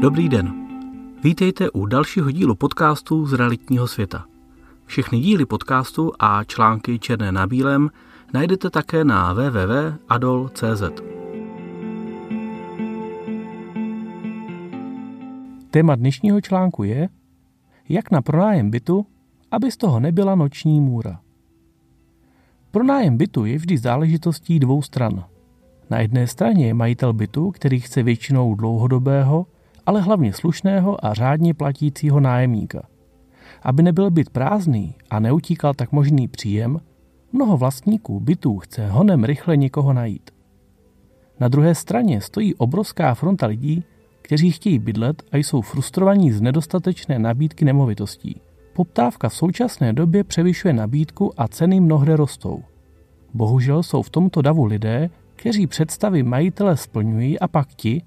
Dobrý den. Vítejte u dalšího dílu podcastu z realitního světa. Všechny díly podcastu a články černé na bílém najdete také na www.adol.cz. Téma dnešního článku je, jak na pronájem bytu, aby z toho nebyla noční můra. Pronájem bytu je vždy záležitostí dvou stran. Na jedné straně je majitel bytu, který chce většinou dlouhodobého, ale hlavně slušného a řádně platícího nájemníka. Aby nebyl byt prázdný a neutíkal tak možný příjem, mnoho vlastníků bytů chce honem rychle někoho najít. Na druhé straně stojí obrovská fronta lidí, kteří chtějí bydlet a jsou frustrovaní z nedostatečné nabídky nemovitostí. Poptávka v současné době převyšuje nabídku a ceny mnohde rostou. Bohužel jsou v tomto davu lidé, kteří představy majitele splňují a pak ti,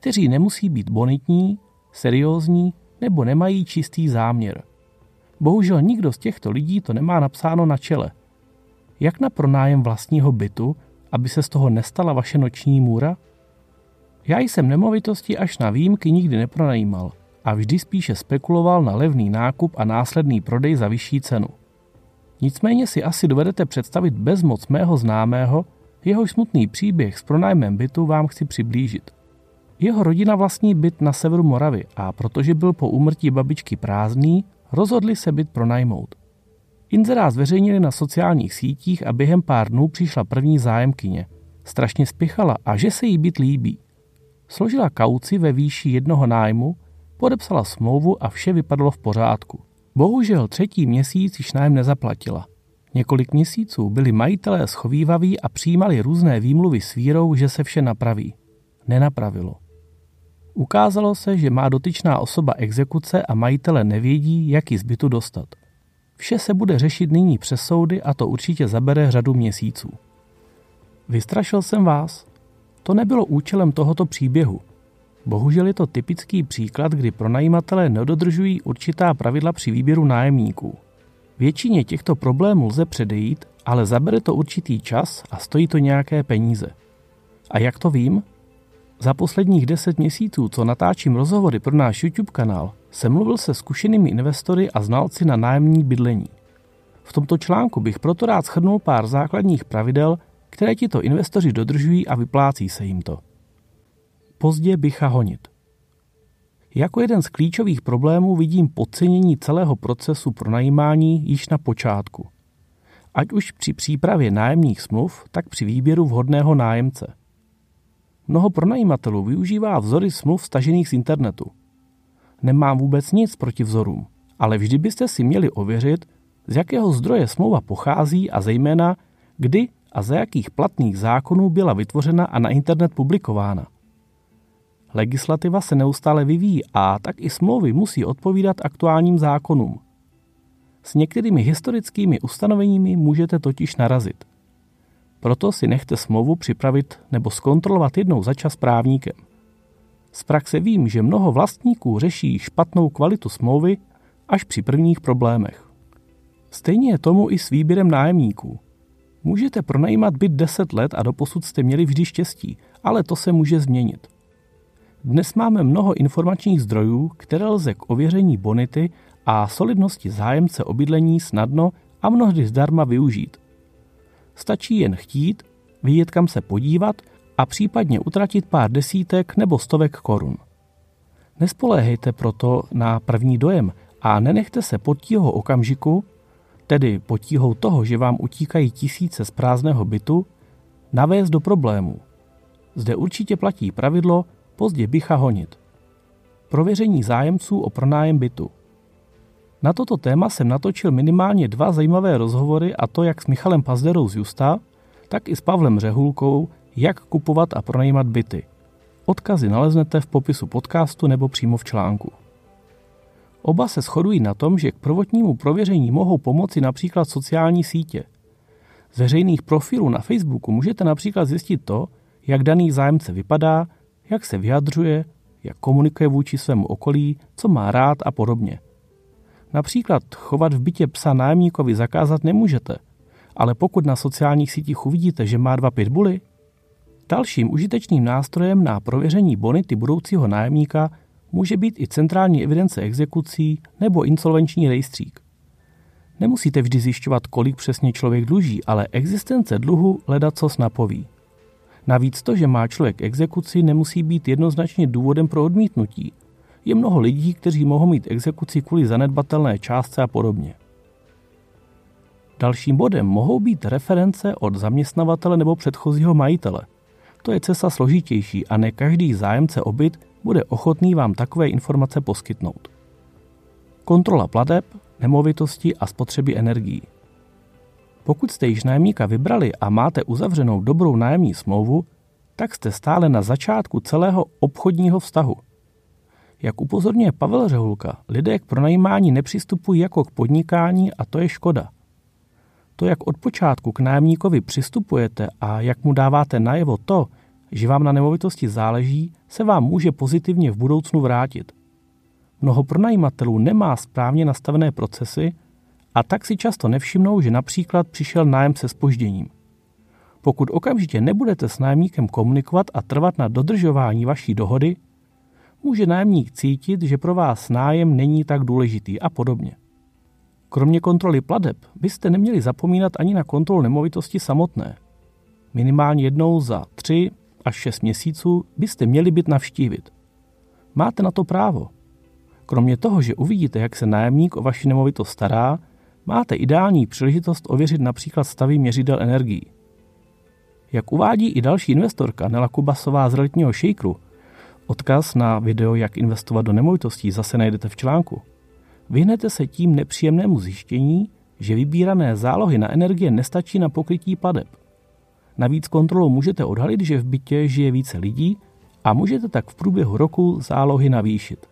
kteří nemusí být bonitní, seriózní nebo nemají čistý záměr. Bohužel nikdo z těchto lidí to nemá napsáno na čele. Jak na pronájem vlastního bytu, aby se z toho nestala vaše noční můra? Já jsem nemovitosti až na výjimky nikdy nepronajímal a vždy spíše spekuloval na levný nákup a následný prodej za vyšší cenu. Nicméně si asi dovedete představit bezmoc mého známého, jehož smutný příběh s pronájmem bytu vám chci přiblížit. Jeho rodina vlastní byt na severu Moravy a protože byl po úmrtí babičky prázdný, rozhodli se byt pronajmout. Inzerát zveřejnili na sociálních sítích a během pár dnů přišla první zájemkyně. Strašně spěchala a že se jí byt líbí. Složila kauci ve výši jednoho nájmu, podepsala smlouvu a vše vypadalo v pořádku. Bohužel třetí měsíc již nájem nezaplatila. Několik měsíců byli majitelé schovývaví a přijímali různé výmluvy s vírou, že se vše napraví. Nenapravilo. Ukázalo se, že má dotyčná osoba exekuce a majitele nevědí, jak ji zbytu dostat. Vše se bude řešit nyní přes soudy a to určitě zabere řadu měsíců. Vystrašil jsem vás? To nebylo účelem tohoto příběhu. Bohužel je to typický příklad, kdy pronajímatelé nedodržují určitá pravidla při výběru nájemníků. Většině těchto problémů lze předejít, ale zabere to určitý čas a stojí to nějaké peníze. A jak to vím? Za posledních deset měsíců, co natáčím rozhovory pro náš YouTube kanál, jsem mluvil se zkušenými investory a znalci na nájemní bydlení. V tomto článku bych proto rád shrnul pár základních pravidel, které tito investoři dodržují a vyplácí se jim to. Pozdě bycha honit. Jako jeden z klíčových problémů vidím podcenění celého procesu pronajímání již na počátku. Ať už při přípravě nájemních smluv, tak při výběru vhodného nájemce. Mnoho pronajímatelů využívá vzory smluv stažených z internetu. Nemám vůbec nic proti vzorům, ale vždy byste si měli ověřit, z jakého zdroje smlouva pochází a zejména, kdy a za jakých platných zákonů byla vytvořena a na internet publikována. Legislativa se neustále vyvíjí a tak i smlouvy musí odpovídat aktuálním zákonům. S některými historickými ustanoveními můžete totiž narazit. Proto si nechte smlouvu připravit nebo zkontrolovat jednou za čas právníkem. Z praxe vím, že mnoho vlastníků řeší špatnou kvalitu smlouvy až při prvních problémech. Stejně je tomu i s výběrem nájemníků. Můžete pronajímat byt 10 let a doposud jste měli vždy štěstí, ale to se může změnit. Dnes máme mnoho informačních zdrojů, které lze k ověření bonity a solidnosti zájemce o bydlení snadno a mnohdy zdarma využít. Stačí jen chtít, vidět kam se podívat a případně utratit pár desítek nebo stovek korun. Nespoléhejte proto na první dojem a nenechte se pod tího okamžiku, tedy pod tíhou toho, že vám utíkají tisíce z prázdného bytu, navést do problémů. Zde určitě platí pravidlo pozdě bycha honit. Prověření zájemců o pronájem bytu. Na toto téma jsem natočil minimálně dva zajímavé rozhovory a to jak s Michalem Pazderou z Justa, tak i s Pavlem Řehulkou, jak kupovat a pronajímat byty. Odkazy naleznete v popisu podcastu nebo přímo v článku. Oba se shodují na tom, že k prvotnímu prověření mohou pomoci například sociální sítě. Z veřejných profilů na Facebooku můžete například zjistit to, jak daný zájemce vypadá, jak se vyjadřuje, jak komunikuje vůči svému okolí, co má rád a podobně. Například chovat v bytě psa nájemníkovi zakázat nemůžete, ale pokud na sociálních sítích uvidíte, že má dva pitbuly, dalším užitečným nástrojem na prověření bonity budoucího nájemníka může být i centrální evidence exekucí nebo insolvenční rejstřík. Nemusíte vždy zjišťovat, kolik přesně člověk dluží, ale existence dluhu ledacos napoví. Navíc to, že má člověk exekuci, nemusí být jednoznačně důvodem pro odmítnutí. Je mnoho lidí, kteří mohou mít exekuci kvůli zanedbatelné částce a podobně. Dalším bodem mohou být reference od zaměstnavatele nebo předchozího majitele. To je cesta složitější a ne každý zájemce o byt bude ochotný vám takové informace poskytnout. Kontrola plateb, nemovitosti a spotřeby energií. Pokud jste již nájemníka vybrali a máte uzavřenou dobrou nájemní smlouvu, tak jste stále na začátku celého obchodního vztahu. Jak upozorňuje Pavel Řehulka, lidé k pronajímání nepřistupují jako k podnikání a to je škoda. To, jak od počátku k nájemníkovi přistupujete a jak mu dáváte najevo to, že vám na nemovitosti záleží, se vám může pozitivně v budoucnu vrátit. Mnoho pronajímatelů nemá správně nastavené procesy a tak si často nevšimnou, že například přišel nájem se spožděním. Pokud okamžitě nebudete s nájemníkem komunikovat a trvat na dodržování vaší dohody, může nájemník cítit, že pro vás nájem není tak důležitý a podobně. Kromě kontroly pladeb byste neměli zapomínat ani na kontrolu nemovitosti samotné. Minimálně jednou za tři až šest měsíců byste měli být navštívit. Máte na to právo. Kromě toho, že uvidíte, jak se nájemník o vaši nemovitost stará, máte ideální příležitost ověřit například stavy měřidel energií. Jak uvádí i další investorka Nela Kubasová z realitního šejkru, odkaz na video Jak investovat do nemovitostí zase najdete v článku. Vyhnete se tím nepříjemnému zjištění, že vybírané zálohy na energie nestačí na pokrytí pladeb. Navíc kontrolou můžete odhalit, že v bytě žije více lidí a můžete tak v průběhu roku zálohy navýšit.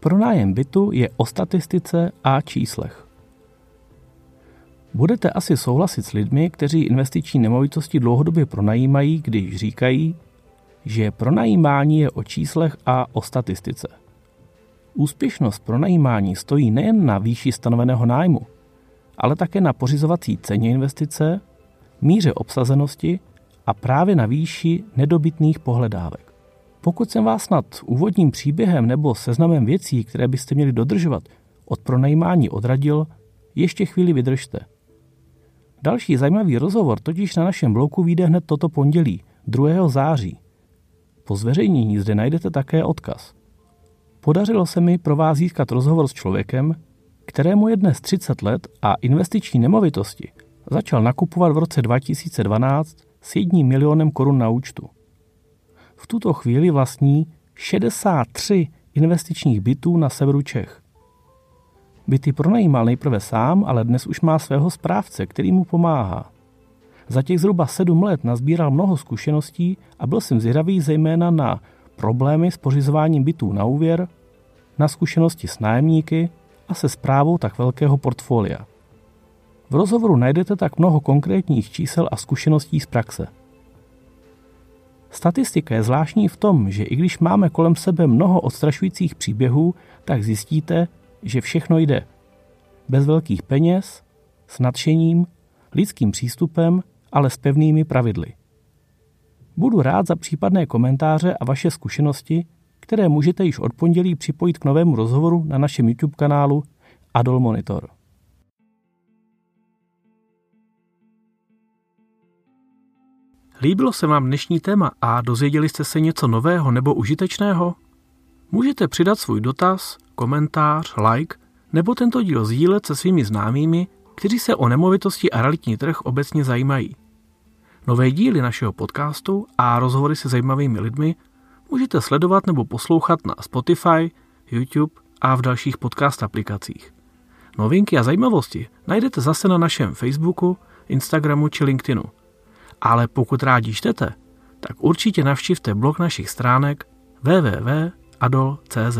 Pronájem bytu je o statistice a číslech. Budete asi souhlasit s lidmi, kteří investiční nemovitosti dlouhodobě pronajímají, když říkají, že pronajímání je o číslech a o statistice. Úspěšnost pronajímání stojí nejen na výši stanoveného nájmu, ale také na pořizovací ceně investice, míře obsazenosti a právě na výši nedobytných pohledávek. Pokud jsem vás nad úvodním příběhem nebo seznamem věcí, které byste měli dodržovat, od pronajímání odradil, ještě chvíli vydržte. Další zajímavý rozhovor totiž na našem bloku vyjde hned toto pondělí, 2. září. Po zveřejnění zde najdete také odkaz. Podařilo se mi pro vás získat rozhovor s člověkem, kterému je dnes 30 let a investiční nemovitosti začal nakupovat v roce 2012 s jedním milionem korun na účtu. V tuto chvíli vlastní 63 investičních bytů na severu Čech. Byty pronajímal nejprve sám, ale dnes už má svého správce, který mu pomáhá. Za těch zhruba sedm let nazbíral mnoho zkušeností a byl jsem zvědavý zejména na problémy s pořizováním bytů na úvěr, na zkušenosti s nájemníky a se zprávou tak velkého portfolia. V rozhovoru najdete tak mnoho konkrétních čísel a zkušeností z praxe. Statistika je zvláštní v tom, že i když máme kolem sebe mnoho odstrašujících příběhů, tak zjistíte, že všechno jde. Bez velkých peněz, s nadšením, lidským přístupem, ale s pevnými pravidly. Budu rád za případné komentáře a vaše zkušenosti, které můžete již od pondělí připojit k novému rozhovoru na našem YouTube kanálu Adol Monitor. Líbilo se vám dnešní téma a dozvěděli jste se něco nového nebo užitečného? Můžete přidat svůj dotaz, komentář, like nebo tento díl sdílet se svými známými, kteří se o nemovitosti a realitní trh obecně zajímají. Nové díly našeho podcastu a rozhovory se zajímavými lidmi můžete sledovat nebo poslouchat na Spotify, YouTube a v dalších podcast aplikacích. Novinky a zajímavosti najdete zase na našem Facebooku, Instagramu či LinkedInu. Ale pokud rádi čtete, tak určitě navštivte blog našich stránek www.adol.cz.